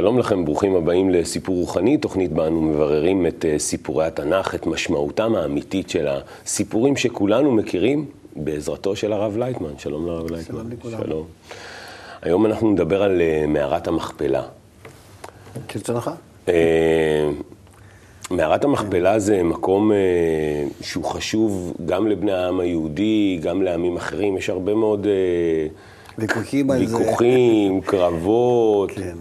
שלום לכם, ברוכים הבאים לסיפור רוחני, תוכנית בה אנו מבררים את אה, סיפורי התנ"ך, את משמעותם האמיתית של הסיפורים שכולנו מכירים בעזרתו של הרב לייטמן. שלום לרב לייטמן. שלום לכולם. שלום. היום אנחנו נדבר על אה, מערת המכפלה. כרצונך? אה, מערת המכפלה זה מקום שהוא חשוב גם לבני העם היהודי, גם לעמים אחרים. יש הרבה מאוד ויכוחים על זה. ויכוחים, קרבות. כן.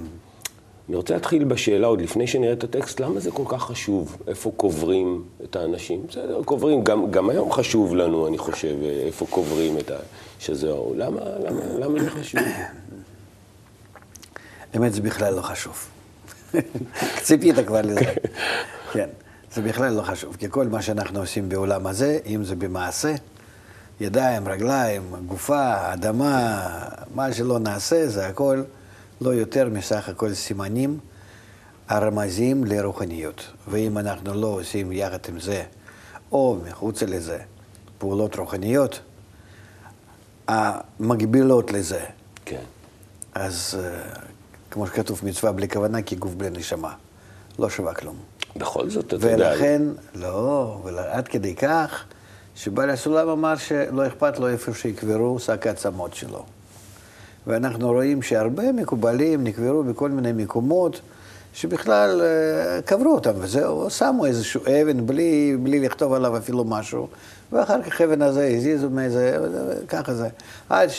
אני רוצה להתחיל בשאלה, עוד לפני שנראה את הטקסט, למה זה כל כך חשוב? איפה קוברים את האנשים? בסדר, קוברים, גם, גם היום חשוב לנו, אני חושב, איפה קוברים את ה... שזהו. למה, למה, למה זה חשוב? האמת, זה בכלל לא חשוב. ציפית כבר לזה. כן, זה בכלל לא חשוב, כי כל מה שאנחנו עושים בעולם הזה, אם זה במעשה, ידיים, רגליים, גופה, אדמה, מה שלא נעשה, זה הכל לא יותר מסך הכל סימנים הרמזים לרוחניות. ואם אנחנו לא עושים יחד עם זה, או מחוץ לזה, פעולות רוחניות, המקבילות לזה, כן. אז אה, כמו שכתוב, מצווה בלי כוונה כגוף בלי נשמה. לא שווה כלום. בכל זאת, אתה יודע... ולכן, לא, עד כדי כך, שבעל הסולם אמר שלא אכפת לו איפה שיקברו שק העצמות שלו. ואנחנו רואים שהרבה מקובלים נקברו בכל מיני מקומות שבכלל אה, קברו אותם, וזהו, שמו איזשהו אבן בלי, בלי לכתוב עליו אפילו משהו, ואחר כך אבן הזה הזיזו מאיזה, ככה זה. עד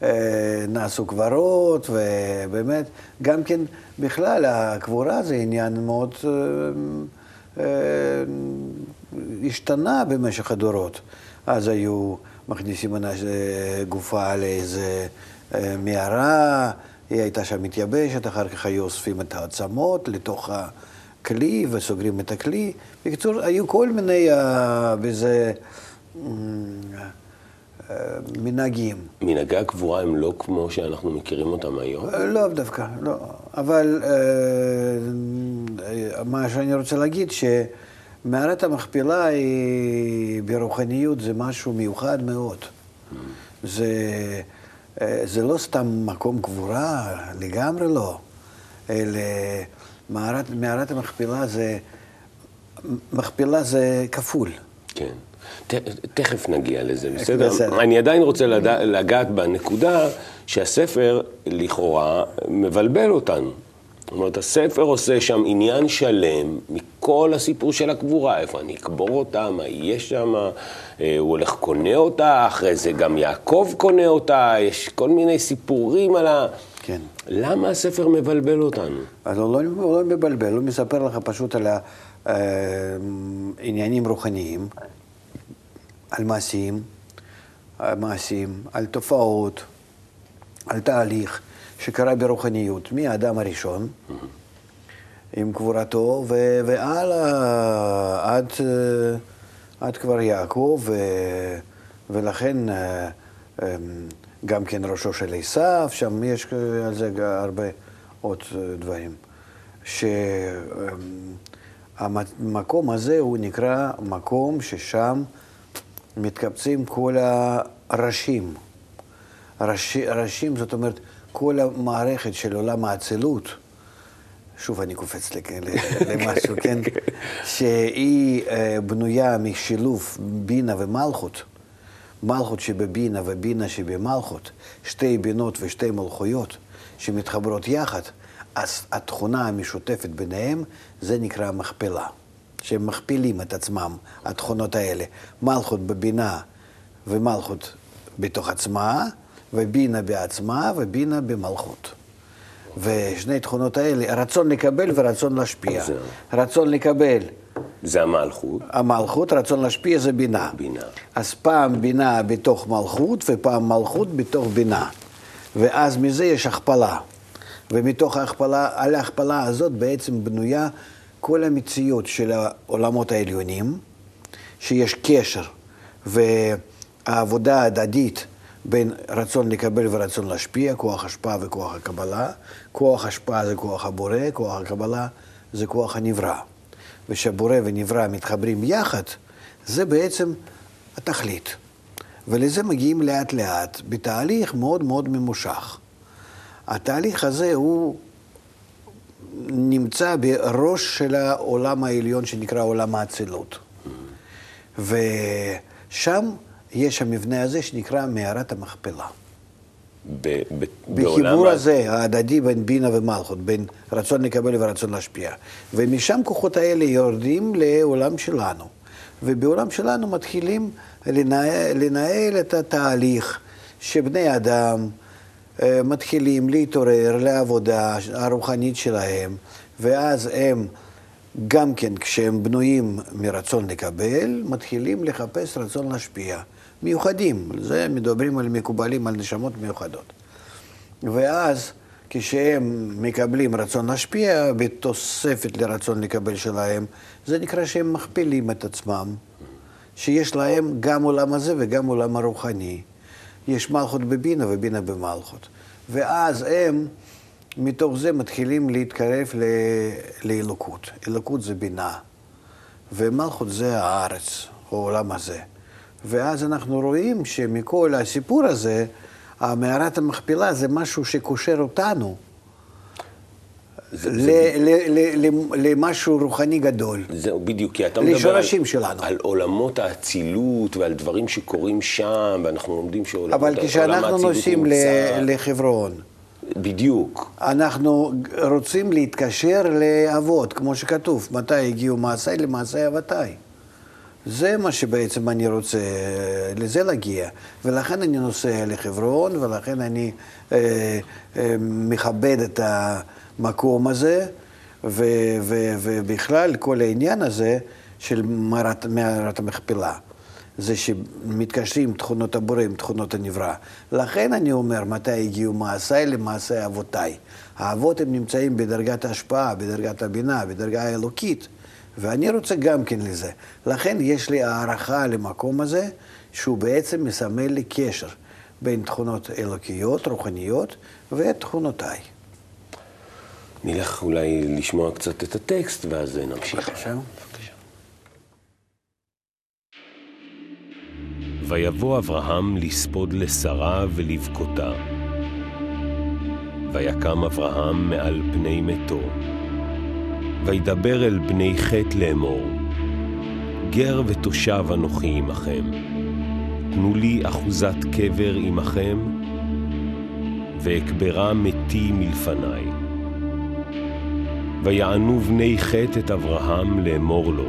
שנעשו קברות, ובאמת, גם כן, בכלל, הקבורה זה עניין מאוד... אה, אה, השתנה במשך הדורות. אז היו מכניסים אנש- גופה לאיזה אה, מערה, היא הייתה שם מתייבשת, אחר כך היו אוספים את העצמות לתוך הכלי וסוגרים את הכלי. בקיצור, היו כל מיני אה, בזה אה, אה, מנהגים. מנהגי הקבורה הם לא כמו שאנחנו מכירים אותם היום? אה, לא דווקא, לא. אבל אה, מה שאני רוצה להגיד, שמערת המכפלה היא ברוחניות זה משהו מיוחד מאוד. זה, אה, זה לא סתם מקום קבורה, לגמרי לא. אלא מערת, מערת המכפלה זה, מכפלה זה כפול. כן. ת, תכף נגיע לזה, בסדר? בסדר. אני עדיין רוצה לדע, לגעת בנקודה שהספר לכאורה מבלבל אותנו. זאת אומרת, הספר עושה שם עניין שלם מכל הסיפור של הקבורה, איפה אני אקבור אותה, מה יהיה שם, אה, הוא הולך קונה אותה, אחרי זה גם יעקב קונה אותה, יש כל מיני סיפורים על ה... כן. למה הספר מבלבל אותנו? אז הוא לא, הוא לא מבלבל, הוא מספר לך פשוט על העניינים רוחניים, על מעשים, על מעשים, על תופעות, על תהליך שקרה ברוחניות מהאדם הראשון, עם קבורתו, ו- והלאה עד, אה, עד כבר יעקב, ו- ולכן אה, אה, גם כן ראשו של עשיו, שם יש על זה הרבה עוד אה, דברים. שהמקום הזה הוא נקרא מקום ששם מתקבצים כל הראשים. ראש, ראשים, זאת אומרת, כל המערכת של עולם האצילות, שוב אני קופץ ל- למשהו, כן? שהיא אה, בנויה משילוב בינה ומלכות. מלכות שבבינה ובינה שבמלכות, שתי בינות ושתי מלכויות שמתחברות יחד, אז התכונה המשותפת ביניהם זה נקרא מכפלה. שהם מכפילים את עצמם, התכונות האלה. מלכות בבינה ומלכות בתוך עצמה, ובינה בעצמה ובינה במלכות. ושני תכונות האלה, רצון לקבל ורצון להשפיע. זהו. רצון לקבל זה המלכות, המלכות, רצון להשפיע זה בינה. בינה. אז פעם בינה בתוך מלכות ופעם מלכות בתוך בינה. ואז מזה יש הכפלה. ומתוך ההכפלה, על ההכפלה הזאת בעצם בנויה כל המציאות של העולמות העליונים, שיש קשר והעבודה ההדדית בין רצון לקבל ורצון להשפיע, כוח השפעה וכוח הקבלה. כוח השפעה זה כוח הבורא, כוח הקבלה זה כוח הנברא. ושהבורא ונברא מתחברים יחד, זה בעצם התכלית. ולזה מגיעים לאט לאט, בתהליך מאוד מאוד ממושך. התהליך הזה הוא נמצא בראש של העולם העליון שנקרא עולם האצילות. ושם יש המבנה הזה שנקרא מערת המכפלה. ב- ב- בחיבור הזה, ההדדי בין בינה ומלכות, בין רצון לקבל ורצון להשפיע. ומשם כוחות האלה יורדים לעולם שלנו. ובעולם שלנו מתחילים לנהל, לנהל את התהליך שבני אדם אה, מתחילים להתעורר לעבודה הרוחנית שלהם, ואז הם, גם כן, כשהם בנויים מרצון לקבל, מתחילים לחפש רצון להשפיע. מיוחדים, זה מדברים על מקובלים, על נשמות מיוחדות. ואז כשהם מקבלים רצון להשפיע בתוספת לרצון לקבל שלהם, זה נקרא שהם מכפילים את עצמם, שיש להם גם עולם הזה וגם עולם הרוחני. יש מלכות בבינה ובינה במלכות. ואז הם, מתוך זה מתחילים להתקרב ל- לאלוקות. אלוקות זה בינה, ומלכות זה הארץ, העולם הזה. ואז אנחנו רואים שמכל הסיפור הזה, המערת המכפלה זה משהו שקושר אותנו זה- ל- זה- ל- ל- ל- למשהו רוחני גדול. זהו, בדיוק, כי אתה מדבר לשורשים שלנו. על עולמות האצילות ועל דברים שקורים שם, ואנחנו לומדים שעולם אבל עולם כשאנחנו האצילות נוסעים נמצא- לחברון, בדיוק, אנחנו רוצים להתקשר לאבות, כמו שכתוב, מתי הגיעו מעשיי למעשי אבותיי. זה מה שבעצם אני רוצה, לזה להגיע. ולכן אני נוסע לחברון, ולכן אני אה, אה, מכבד את המקום הזה, ו, ו, ובכלל כל העניין הזה של מערת, מערת המכפלה. זה שמתקשרים תכונות הבורא עם תכונות הנברא. לכן אני אומר, מתי הגיעו מעשיי למעשי אבותיי. האבות הם נמצאים בדרגת ההשפעה, בדרגת הבינה, בדרגה האלוקית, ואני רוצה גם כן לזה. לכן יש לי הערכה למקום הזה, שהוא בעצם מסמל לי קשר בין תכונות אלוקיות, רוחניות, ותכונותיי. נלך אולי לשמוע קצת את הטקסט, ואז נמשיך. בבקשה. ויבוא אברהם לספוד לשרה ולבכותה. ויקם אברהם מעל פני מתו. וידבר אל בני חטא לאמור, גר ותושב אנוכי עמכם, תנו לי אחוזת קבר עמכם, ואקברה מתי מלפניי. ויענו בני חטא את אברהם לאמור לו,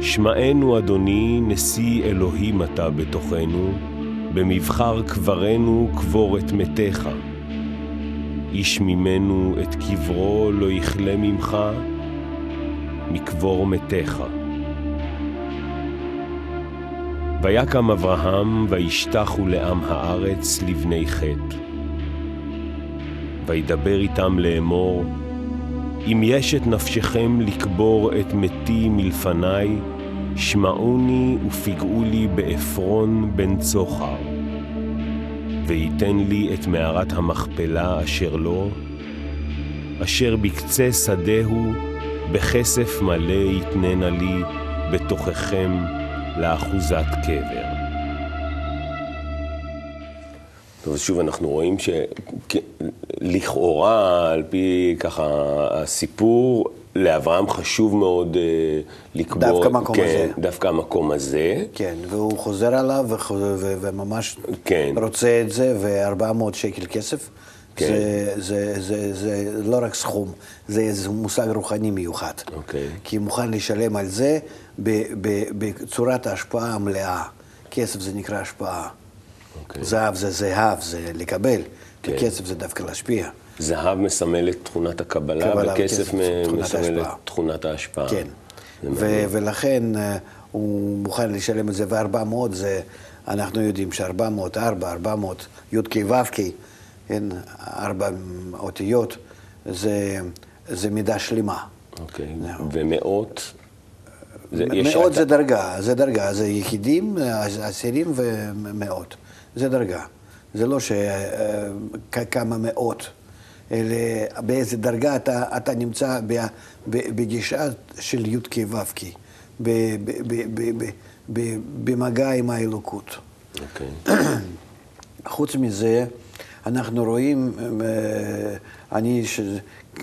שמענו, אדוני, נשיא אלוהים אתה בתוכנו, במבחר קברנו קבור את מתיך. איש ממנו את קברו לא יכלה ממך, מקבור מתיך. ויקם אברהם וישתחו לעם הארץ לבני חטא. וידבר איתם לאמור, אם יש את נפשכם לקבור את מתי מלפניי, שמעוני ופגעו לי בעפרון בן צוחר. וייתן לי את מערת המכפלה אשר לו, אשר בקצה שדהו, בכסף מלא יתננה לי בתוככם לאחוזת קבר. טוב, אז שוב אנחנו רואים שלכאורה, על פי ככה הסיפור, לאברהם חשוב מאוד אה, לקבור... דווקא המקום כן, הזה. דווקא המקום הזה. כן, והוא חוזר עליו וחו- ו- וממש כן. רוצה את זה, ו-400 שקל כסף. כן. זה, זה, זה, זה לא רק סכום, זה איזה מושג רוחני מיוחד. אוקיי. כי הוא מוכן לשלם על זה ב- ב- בצורת ההשפעה המלאה. כסף זה נקרא השפעה. אוקיי. זהב זה זהב, זה לקבל, כן. וכסף זה דווקא להשפיע. זהב מסמל את תכונת הקבלה, קבלה וכסף מסמל את. תכונת ההשפעה. כן. ולכן אה, הוא מוכן לשלם את זה, ו-400 זה, אנחנו יודעים ש-400, 4, 400, י"ק ו"ק, כן, ארבע אותיות, זה, זה מידה שלמה. אוקיי. ומאות? זה- מאות זה דרגה, זה דרגה, זה יחידים, עשירים ומאות, זה דרגה. זה לא שכמה מאות, אלא באיזה דרגה אתה, אתה נמצא בגישה של י"ק ו"ק, במגע עם האלוקות. אוקיי. חוץ מזה, אנחנו רואים, אה, אני ש...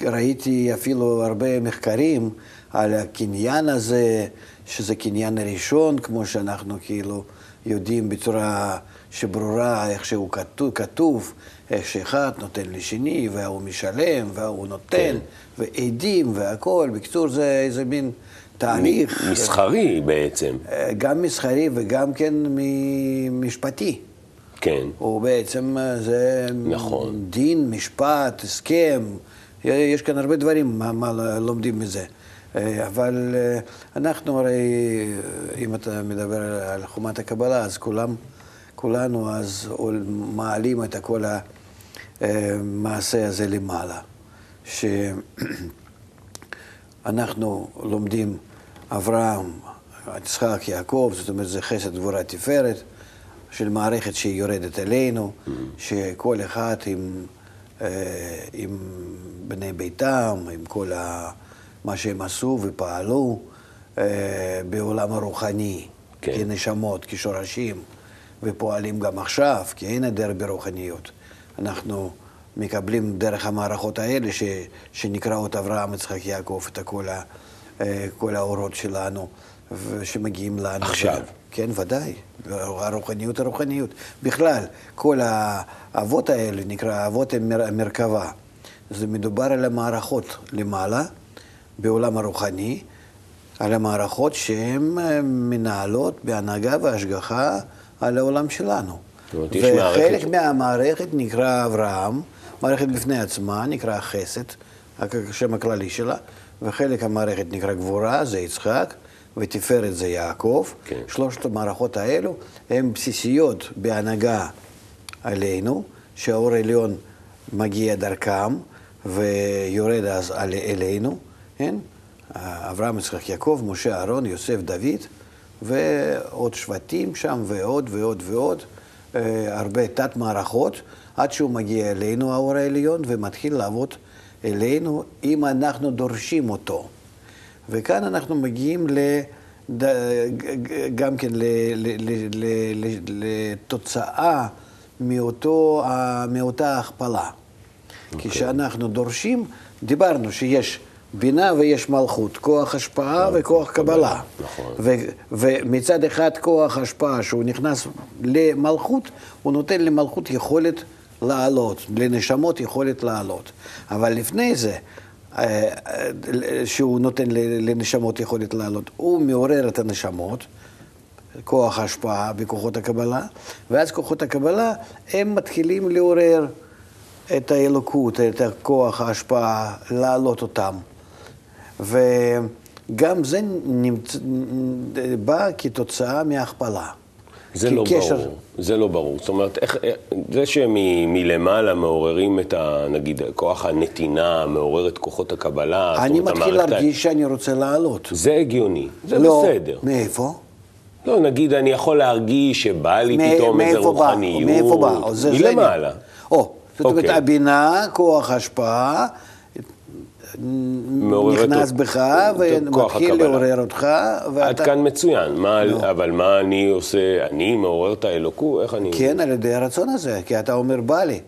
ראיתי אפילו הרבה מחקרים על הקניין הזה, שזה קניין הראשון, כמו שאנחנו כאילו יודעים בצורה שברורה איך שהוא כתוב, כתוב איך שאחד נותן לשני, והוא משלם, והוא נותן, כן. ועדים והכול. בקיצור, זה איזה מין תהליך. מסחרי בעצם. אה, גם מסחרי וגם כן משפטי. כן. הוא בעצם, אה, זה נכון. דין, משפט, הסכם. יש כאן הרבה דברים, מה, מה לומדים מזה. אה, אבל אנחנו הרי, אם אתה מדבר על חומת הקבלה, אז כולם, כולנו אז מעלים את כל המעשה הזה למעלה. שאנחנו לומדים אברהם, יצחק, יעקב, זאת אומרת, זה חסד גבורה תפארת של מערכת שהיא יורדת אלינו, mm-hmm. שכל אחד עם, אה, עם בני ביתם, עם כל ה, מה שהם עשו ופעלו אה, בעולם הרוחני, כן. כנשמות, כשורשים, ופועלים גם עכשיו, כי אין היעדר ברוחניות. אנחנו מקבלים דרך המערכות האלה, ש, שנקראות אברהם, יצחק, יעקב, את כל, ה, אה, כל האורות שלנו, שמגיעים לנו. עכשיו. כן, ודאי. הרוחניות, הרוחניות. בכלל, כל האבות האלה נקרא אבות מרכבה. זה מדובר על המערכות למעלה, בעולם הרוחני, על המערכות שהן אה, מנהלות בהנהגה והשגחה על העולם שלנו. וחלק. מהמערכת נקרא אברהם, מערכת בפני עצמה, נקרא חסד, השם הכללי שלה, וחלק המערכת נקרא גבורה, זה יצחק, ותפארת זה יעקב. כן. שלושת המערכות האלו הן בסיסיות בהנהגה עלינו, שהאור העליון מגיע דרכם ויורד אז אלינו, כן? אברהם, יצחק, יעקב, משה, אהרון, יוסף, דוד, ועוד שבטים שם, ועוד ועוד ועוד, הרבה תת-מערכות. עד שהוא מגיע אלינו, האור העליון, ומתחיל לעבוד אלינו, אם אנחנו דורשים אותו. וכאן אנחנו מגיעים ל... גם כן לתוצאה מאותו, מאותה הכפלה. Okay. כי כשאנחנו אוקיי. דורשים, דיברנו שיש בינה ויש מלכות, כוח השפעה נכון, וכוח קבלה. נכון. ומצד אחד כוח השפעה, שהוא נכנס למלכות, הוא נותן למלכות יכולת לעלות, לנשמות יכולת לעלות. אבל לפני זה, אה, אה, שהוא נותן לנשמות יכולת לעלות, הוא מעורר את הנשמות, כוח ההשפעה בכוחות הקבלה, ואז כוחות הקבלה, הם מתחילים לעורר את האלוקות, את הכוח ההשפעה, להעלות אותם. וגם זה נמצ... בא כתוצאה מהכפלה. זה לא קשר... ברור, זה לא ברור. זאת אומרת, איך, זה שמלמעלה מעוררים את, ה, נגיד, כוח הנתינה, מעורר את כוחות הקבלה. אני מתחיל המערכת... להרגיש שאני רוצה לעלות. זה הגיוני, זה לא, בסדר. מאיפה? לא, נגיד, אני יכול להרגיש שבא לי מ- פתאום איזה רוחניות. מאיפה בא? זה מלמעלה. או, זאת אומרת, אוקיי. הבינה, כוח השפעה, נכנס בך ומתחיל לעורר אותך. ואתה... עד כאן מצוין, מה, לא. אבל מה אני עושה? אני מעורר את האלוקות? איך אני... כן, על ידי הרצון הזה, כי אתה אומר בא לי.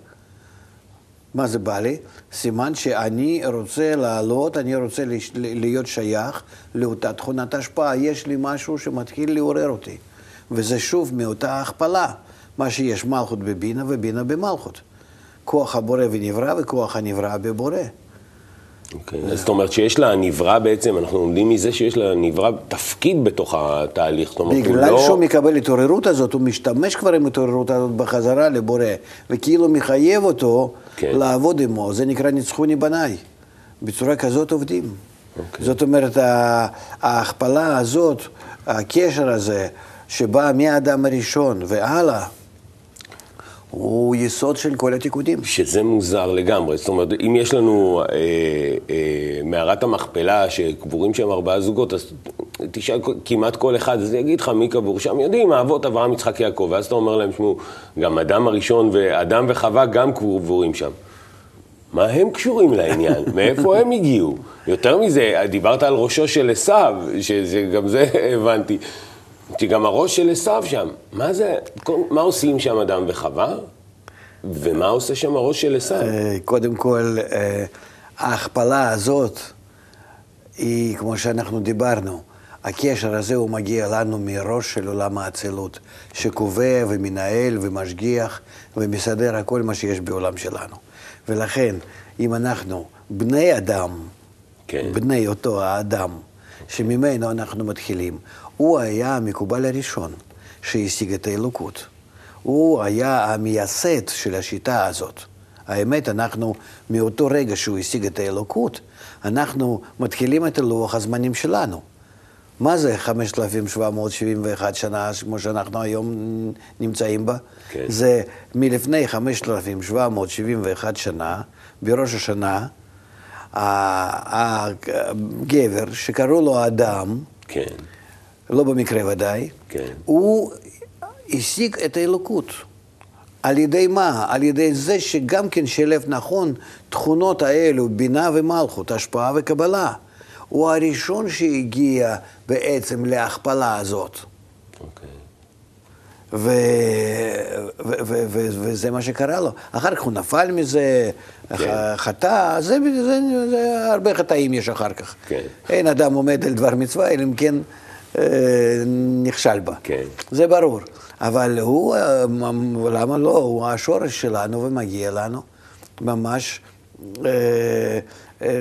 מה זה בא לי? סימן שאני רוצה לעלות, אני רוצה להיות שייך לאותה תכונת השפעה. יש לי משהו שמתחיל לעורר אותי. וזה שוב מאותה הכפלה, מה שיש מלכות בבינה ובינה במלכות. כוח הבורא ונברא וכוח הנברא בבורא. אוקיי, okay. זאת אומרת שיש לה נברא בעצם, אנחנו לומדים מזה שיש לה נברא תפקיד בתוך התהליך. זאת אומרת, בגלל לא... שהוא מקבל התעוררות הזאת, הוא משתמש כבר עם התעוררות הזאת בחזרה לבורא, וכאילו מחייב אותו כן. לעבוד עמו, זה נקרא ניצחוני בניי. בצורה כזאת עובדים. Okay. אוקיי. זאת אומרת, ההכפלה הזאת, הקשר הזה, שבא מהאדם הראשון והלאה, הוא יסוד של כל התיקונים. שזה מוזר לגמרי. זאת אומרת, אם יש לנו אה, אה, מערת המכפלה שקבורים שם ארבעה זוגות, אז תשאל כמעט כל אחד, אז יגיד לך מי קבור שם, יודעים, האבות אברהם, יצחק, יעקב, ואז אתה אומר להם, שמעו, גם אדם הראשון ואדם וחווה גם קבורים שם. מה הם קשורים לעניין? מאיפה הם הגיעו? יותר מזה, דיברת על ראשו של עשיו, שגם זה הבנתי. כי גם הראש של עשיו שם, מה זה, מה עושים שם אדם וחווה? ומה עושה שם הראש של עשיו? אה, קודם כל, אה, ההכפלה הזאת היא, כמו שאנחנו דיברנו, הקשר הזה הוא מגיע לנו מראש של עולם האצילות, שקובע ומנהל ומשגיח ומסדר הכל מה שיש בעולם שלנו. ולכן, אם אנחנו בני אדם, כן. בני אותו האדם, שממנו אנחנו מתחילים, הוא היה המקובל הראשון שהשיג את האלוקות. הוא היה המייסד של השיטה הזאת. האמת, אנחנו, מאותו רגע שהוא השיג את האלוקות, אנחנו מתחילים את לוח הזמנים שלנו. מה זה 5,771 שנה, כמו שאנחנו היום נמצאים בה? כן. זה מלפני 5,771 שנה, בראש השנה, הגבר, שקראו לו אדם, כן, לא במקרה ודאי, כן. הוא השיג את האלוקות. על ידי מה? על ידי זה שגם כן שילב נכון תכונות האלו, בינה ומלכות, השפעה וקבלה. הוא הראשון שהגיע בעצם להכפלה הזאת. אוקיי. ו... ו... ו... ו... וזה מה שקרה לו. אחר כך הוא נפל מזה, כן. חטא, זה, זה, זה הרבה חטאים יש אחר כך. כן. אין אדם עומד על דבר מצווה, אלא אם כן נכשל בה. כן. זה ברור. אבל הוא, אה, למה לא? הוא השורש שלנו ומגיע לנו ממש אה, אה,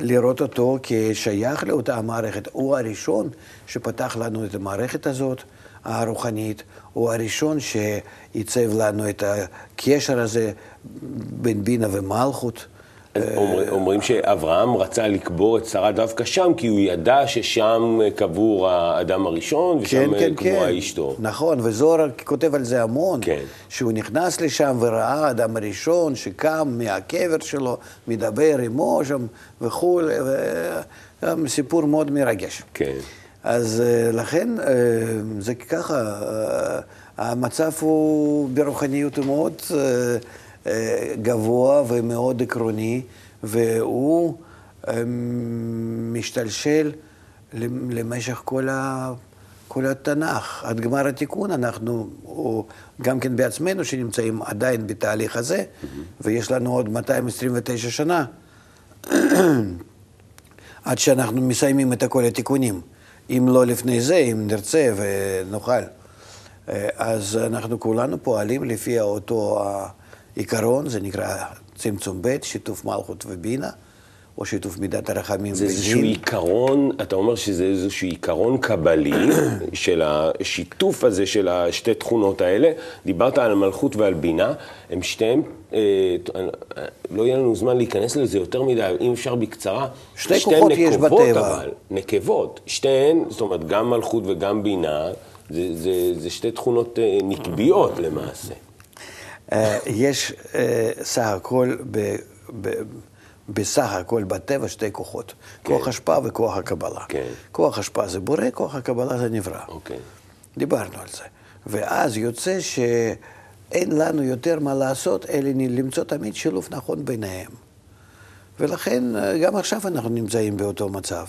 לראות אותו כשייך לאותה המערכת. הוא הראשון שפתח לנו את המערכת הזאת, הרוחנית. הוא הראשון שעיצב לנו את הקשר הזה בין בינה ומלכות. אומר, אומרים שאברהם רצה לקבור את שרה דווקא שם, כי הוא ידע ששם קבור האדם הראשון, ושם קבורה אשתו. נכון, וזוהר כותב על זה המון. כן. שהוא נכנס לשם וראה האדם הראשון שקם מהקבר שלו, מדבר עמו שם וכולי, ו- סיפור מאוד מרגש. כן. אז אה, לכן אה, זה ככה, אה, המצב הוא ברוחניות הוא מאוד אה, אה, גבוה ומאוד עקרוני, והוא אה, משתלשל למשך כל, ה, כל התנ"ך. עד גמר התיקון אנחנו, או גם כן בעצמנו, שנמצאים עדיין בתהליך הזה, ויש לנו עוד 229 שנה עד שאנחנו מסיימים את כל התיקונים. אם לא לפני זה, אם נרצה ונוכל. אה, אז אנחנו כולנו פועלים לפי אותו העיקרון, זה נקרא צמצום ב', שיתוף מלכות ובינה, או שיתוף מידת הרחמים זה איזשהו. עיקרון, אתה אומר שזה איזשהו עיקרון קבלי של השיתוף הזה של השתי תכונות האלה. דיברת על מלכות ועל בינה, הם שתיהם, אה, לא יהיה לנו זמן להיכנס לזה יותר מדי, אם אפשר בקצרה. שתי כוחות יש נקבות, בטבע. אבל, נקבות, שתיהן, זאת אומרת, גם מלכות וגם בינה, זה, זה, זה שתי תכונות אה, נקביות למעשה. אה, יש אה, סך הכל, ב- ב- בסך הכל בטבע שתי כוחות, כוח השפעה וכוח הקבלה. כן. כוח השפעה זה בורא, כוח הקבלה זה נברא. אוקיי. דיברנו על זה. ואז יוצא שאין לנו יותר מה לעשות, אלא למצוא תמיד שילוב נכון ביניהם. ולכן אה, גם עכשיו אנחנו נמצאים באותו מצב,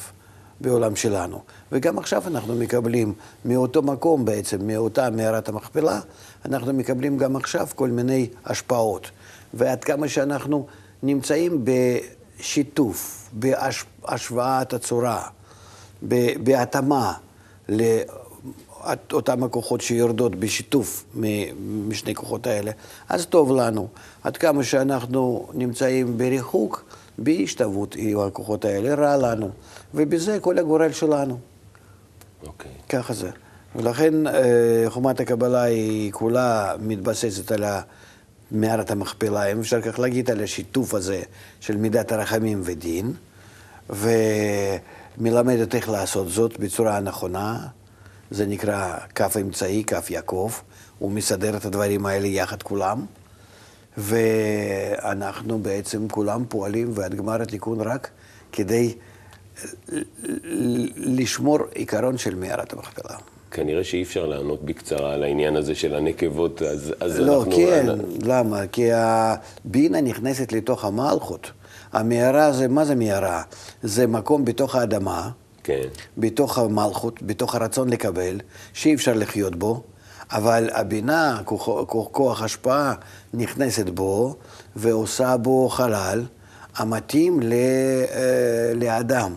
בעולם שלנו. וגם עכשיו אנחנו מקבלים מאותו מקום בעצם, מאותה מערת המכפלה, אנחנו מקבלים גם עכשיו כל מיני השפעות. ועד כמה שאנחנו נמצאים בשיתוף, בהשוואת הצורה, בהתאמה לאותם הכוחות שיורדות בשיתוף משני כוחות האלה, אז טוב לנו. עד כמה שאנחנו נמצאים בריחוק, בהשתוות עם הכוחות האלה, רע לנו. ובזה כל הגורל שלנו. אוקיי. ככה זה. ולכן אה, חומת הקבלה היא כולה מתבססת על מערת המכפלה, אם אפשר כך להגיד, על השיתוף הזה של מידת הרחמים ודין, ומלמדת איך לעשות זאת בצורה הנכונה. זה נקרא כף אמצעי, כף יעקב. הוא מסדר את הדברים האלה יחד כולם. ואנחנו בעצם כולם פועלים ועד גמר התיקון רק כדי לשמור עיקרון של מערת המכפלה. כנראה שאי אפשר לענות בקצרה על העניין הזה של הנקבות, אז, אז לא, אנחנו... כן, למה? כי הבינה נכנסת לתוך המלכות. המערה זה, מה זה מערה? זה מקום בתוך האדמה, כן, בתוך המלכות, בתוך הרצון לקבל, שאי אפשר לחיות בו, אבל הבינה, כוח, כוח השפעה, נכנסת בו ועושה בו חלל המתאים ל, אה, לאדם.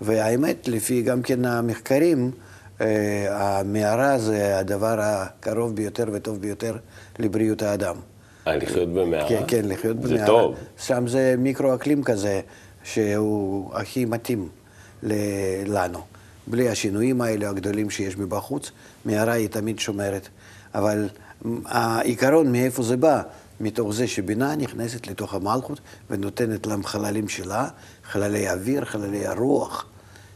והאמת, לפי גם כן המחקרים, אה, המערה זה הדבר הקרוב ביותר וטוב ביותר לבריאות האדם. אה, לחיות במערה? כן, כן, לחיות במערה. זה טוב. שם זה מיקרו-אקלים כזה, שהוא הכי מתאים לנו. בלי השינויים האלה הגדולים שיש מבחוץ, מערה היא תמיד שומרת. אבל העיקרון, מאיפה זה בא? מתוך זה שבינה נכנסת לתוך המלכות ונותנת להם חללים שלה, חללי אוויר, חללי הרוח,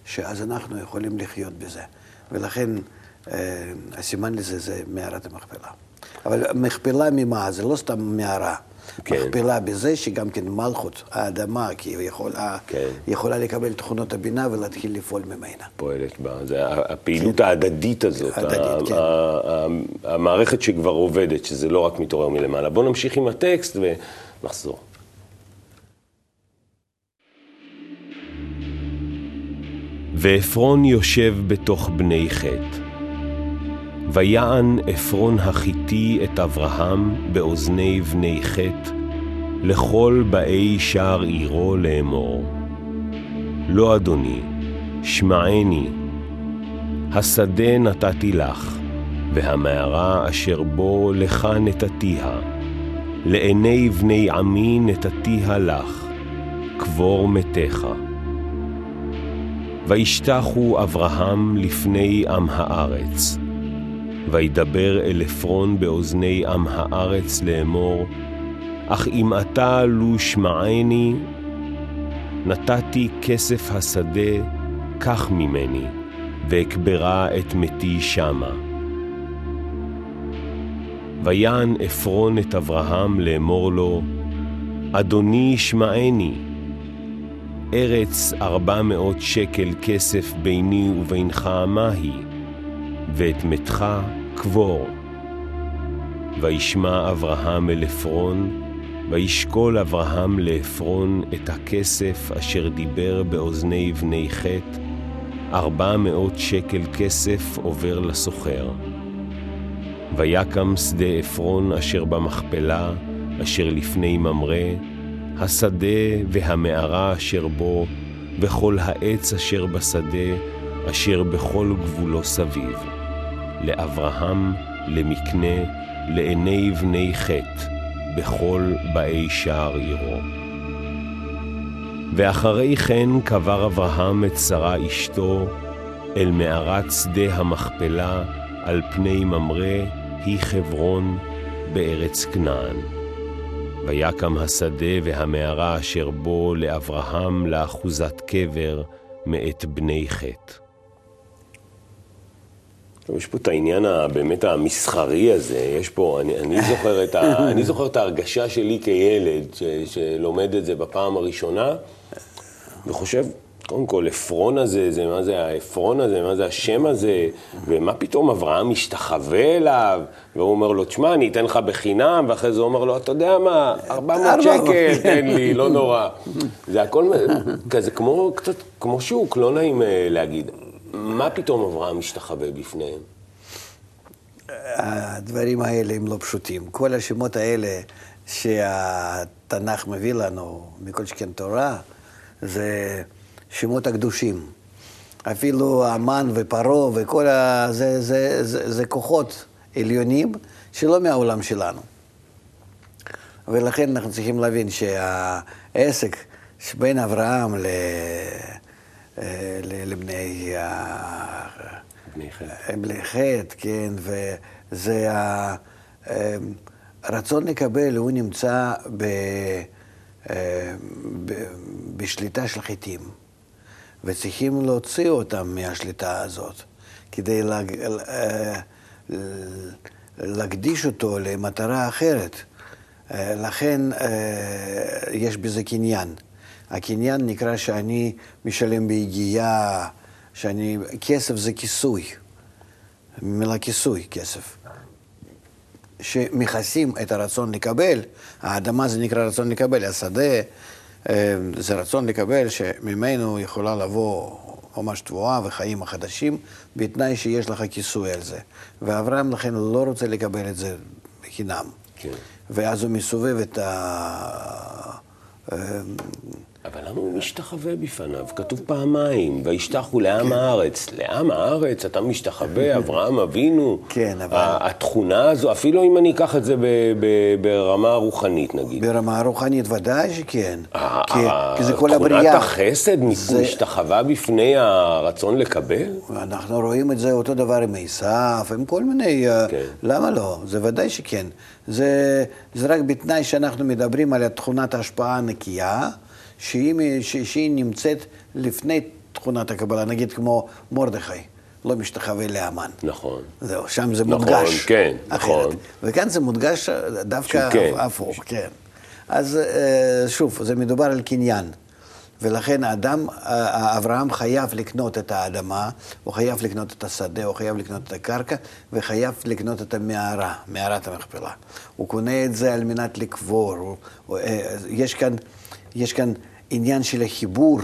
שאז אנחנו יכולים לחיות בזה. ולכן אה, הסימן לזה זה מערת המכפלה. אבל מכפלה ממה? זה לא סתם מערה. כן. מכפלה בזה שגם כן מלכות, האדמה, כי היא יכולה, כן. יכולה לקבל תכונות הבינה ולהתחיל לפעול ממנה. פועלת בה, זה הפעילות כן. ההדדית הזאת, הדדית, כן. המערכת שכבר עובדת, שזה לא רק מתעורר מלמעלה. בואו נמשיך עם הטקסט ונחזור. ועפרון יושב בתוך בני חטא. ויען עפרון החיתי את אברהם באוזני בני חטא, לכל באי שער עירו לאמור. לא אדוני, שמעני, השדה נתתי לך, והמערה אשר בו לך נתתיה, לעיני בני עמי נתתיה לך, קבור מתיך. וישתחו אברהם לפני עם הארץ, וידבר אל עפרון באוזני עם הארץ לאמור, אך אם אתה לו שמעני, נתתי כסף השדה, קח ממני, ואקברה את מתי שמה. ויען עפרון את אברהם לאמור לו, אדוני שמעני, ארץ ארבע מאות שקל כסף ביני ובינך מה היא, ואת מתך קבור. וישמע אברהם אל עפרון, וישקול אברהם לעפרון את הכסף אשר דיבר באוזני בני חטא, ארבע מאות שקל כסף עובר לסוחר. ויקם שדה עפרון אשר במכפלה, אשר לפני ממרא, השדה והמערה אשר בו, וכל העץ אשר בשדה, אשר בכל גבולו סביב. לאברהם, למקנה, לעיני בני חטא, בכל באי שער עירו. ואחרי כן קבר אברהם את שרה אשתו אל מערת שדה המכפלה על פני ממרא, היא חברון, בארץ כנען. ויקם השדה והמערה אשר בו לאברהם לאחוזת קבר מאת בני חטא. יש פה את העניין הבאמת המסחרי הזה, יש פה, אני, אני, זוכר, את ה, אני זוכר את ההרגשה שלי כילד ש, שלומד את זה בפעם הראשונה, וחושב, קודם כל, עפרון הזה, זה מה זה העפרון הזה, מה זה השם הזה, ומה פתאום אברהם משתחווה אליו, והוא אומר לו, תשמע, אני אתן לך בחינם, ואחרי זה הוא אומר לו, אתה יודע מה, 400 שקל, תן לי, לא נורא. זה הכל כזה כמו, קצת כמו שוק, לא נעים אה, להגיד. מה פתאום אברהם משתחווה בפניהם? הדברים האלה הם לא פשוטים. כל השמות האלה שהתנ"ך מביא לנו, מכל שכן תורה, זה שמות הקדושים. אפילו המן ופרעה וכל ה... זה, זה, זה, זה כוחות עליונים שלא מהעולם שלנו. ולכן אנחנו צריכים להבין שהעסק שבין אברהם ל... אה, לבני בני חטא, כן, וזה הרצון לקבל, הוא נמצא ב, אה, ב, בשליטה של חיטים, וצריכים להוציא אותם מהשליטה הזאת, כדי להג, אה, להקדיש אותו למטרה אחרת. לכן יש בזה קניין. הקניין נקרא שאני משלם ביגיעה, שאני... כסף זה כיסוי, מילה כיסוי, כסף. שמכסים את הרצון לקבל, האדמה זה נקרא רצון לקבל, השדה אה, זה רצון לקבל שממנו יכולה לבוא ממש תבואה וחיים החדשים, בתנאי שיש לך כיסוי על זה. ואברהם לכן לא רוצה לקבל את זה בחינם. כן. ואז הוא מסובב את ה... אבל למה הוא משתחווה בפניו? כתוב פעמיים, וישתחו לעם הארץ. לעם הארץ אתה משתחווה, אברהם אבינו. כן, אבל- התכונה הזו, אפילו אם אני אקח את זה ברמה רוחנית נגיד. ברמה הרוחנית ודאי שכן. כי, כי זה כל תכונת הבריאה. החסד זה- משתחווה בפני הרצון לקבל? אנחנו רואים את זה אותו דבר עם עשיו, עם כל מיני... אה, כן. למה לא? זה ודאי שכן. זה, זה רק בתנאי שאנחנו מדברים על תכונת ההשפעה הנקייה, שהיא, מ- ש- שהיא נמצאת לפני תכונת הקבלה, נגיד כמו מרדכי, לא משתחווה לאמן. נכון. זהו, שם זה נכון, מודגש. כן, אחרת. נכון. וכאן זה מודגש דווקא שכן. הפוך, כן. אז אה, שוב, זה מדובר על קניין. ולכן האדם, אה, אברהם חייב לקנות את האדמה, הוא חייב לקנות את השדה, הוא חייב לקנות את הקרקע, וחייב לקנות את המערה, מערת המכפלה. הוא קונה את זה על מנת לקבור. הוא, הוא, אה, יש, כאן, יש כאן עניין של החיבור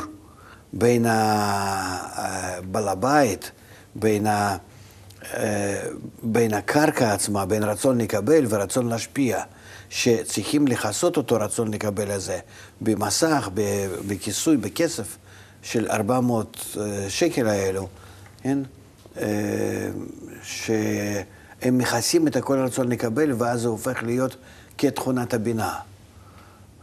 בין ה- בעל הבית, בין ה... אה, בין הקרקע עצמה, בין רצון לקבל ורצון להשפיע, שצריכים לכסות אותו רצון לקבל הזה במסך, בכיסוי, בכסף של 400 אה, שקל האלו, כן? אה, שהם מכסים את הכל רצון לקבל, ואז זה הופך להיות כתכונת הבינה.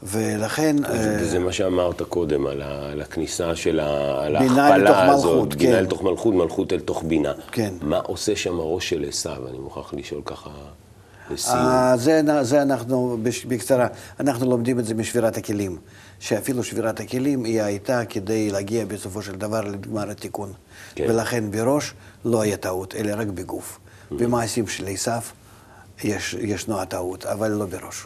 ולכן... אה, וזה מה שאמרת קודם, על, הכניסה של ה... על בינה ההכפלה לתוך הזאת, מלכות, בינה כן. לתוך מלכות, מלכות אל תוך בינה. כן. מה עושה שם הראש של עשיו? אני מוכרח לשאול ככה לסיום. אה, זה, זה אנחנו, בקצרה, אנחנו לומדים את זה משבירת הכלים. שאפילו שבירת הכלים היא הייתה כדי להגיע בסופו של דבר לגמר התיקון. כן. ולכן בראש לא היה טעות, אלא רק בגוף. Mm-hmm. במעשים של עשיו יש, ישנו הטעות, אבל לא בראש.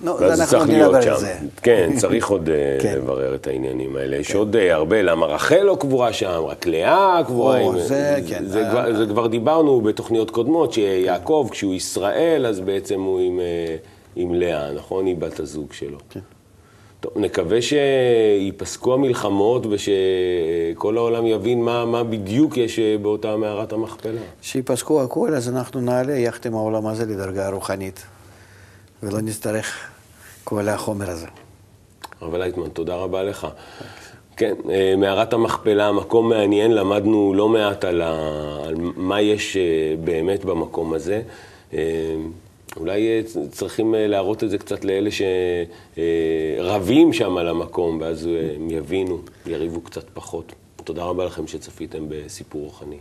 נו, זה אנחנו צריך להיות שם. זה. כן, צריך עוד אה, כן. לברר את העניינים האלה. יש עוד אה, הרבה, למה רחל לא קבורה שם, רק לאה קבורה. או, עם- זה, כן. זה אה, כבר- זה כבר דיברנו בתוכניות קודמות, שיעקב, כשהוא ישראל, אז בעצם הוא עם, אה, עם לאה, נכון? היא בת הזוג שלו. כן. טוב, נקווה שייפסקו המלחמות ושכל העולם יבין מה, מה בדיוק יש אה, באותה מערת המכפלה. שיפסקו הכל, אז אנחנו נעלה יחד עם העולם הזה לדרגה רוחנית. ולא נצטרך כל החומר הזה. הרב לייטמן, תודה רבה לך. כן, אה, מערת המכפלה, מקום מעניין, למדנו לא מעט על, ה... על מה יש אה, באמת במקום הזה. אה, אולי צריכים להראות את זה קצת לאלה שרבים שם על המקום, ואז הם יבינו, יריבו קצת פחות. תודה רבה לכם שצפיתם בסיפור רוחני.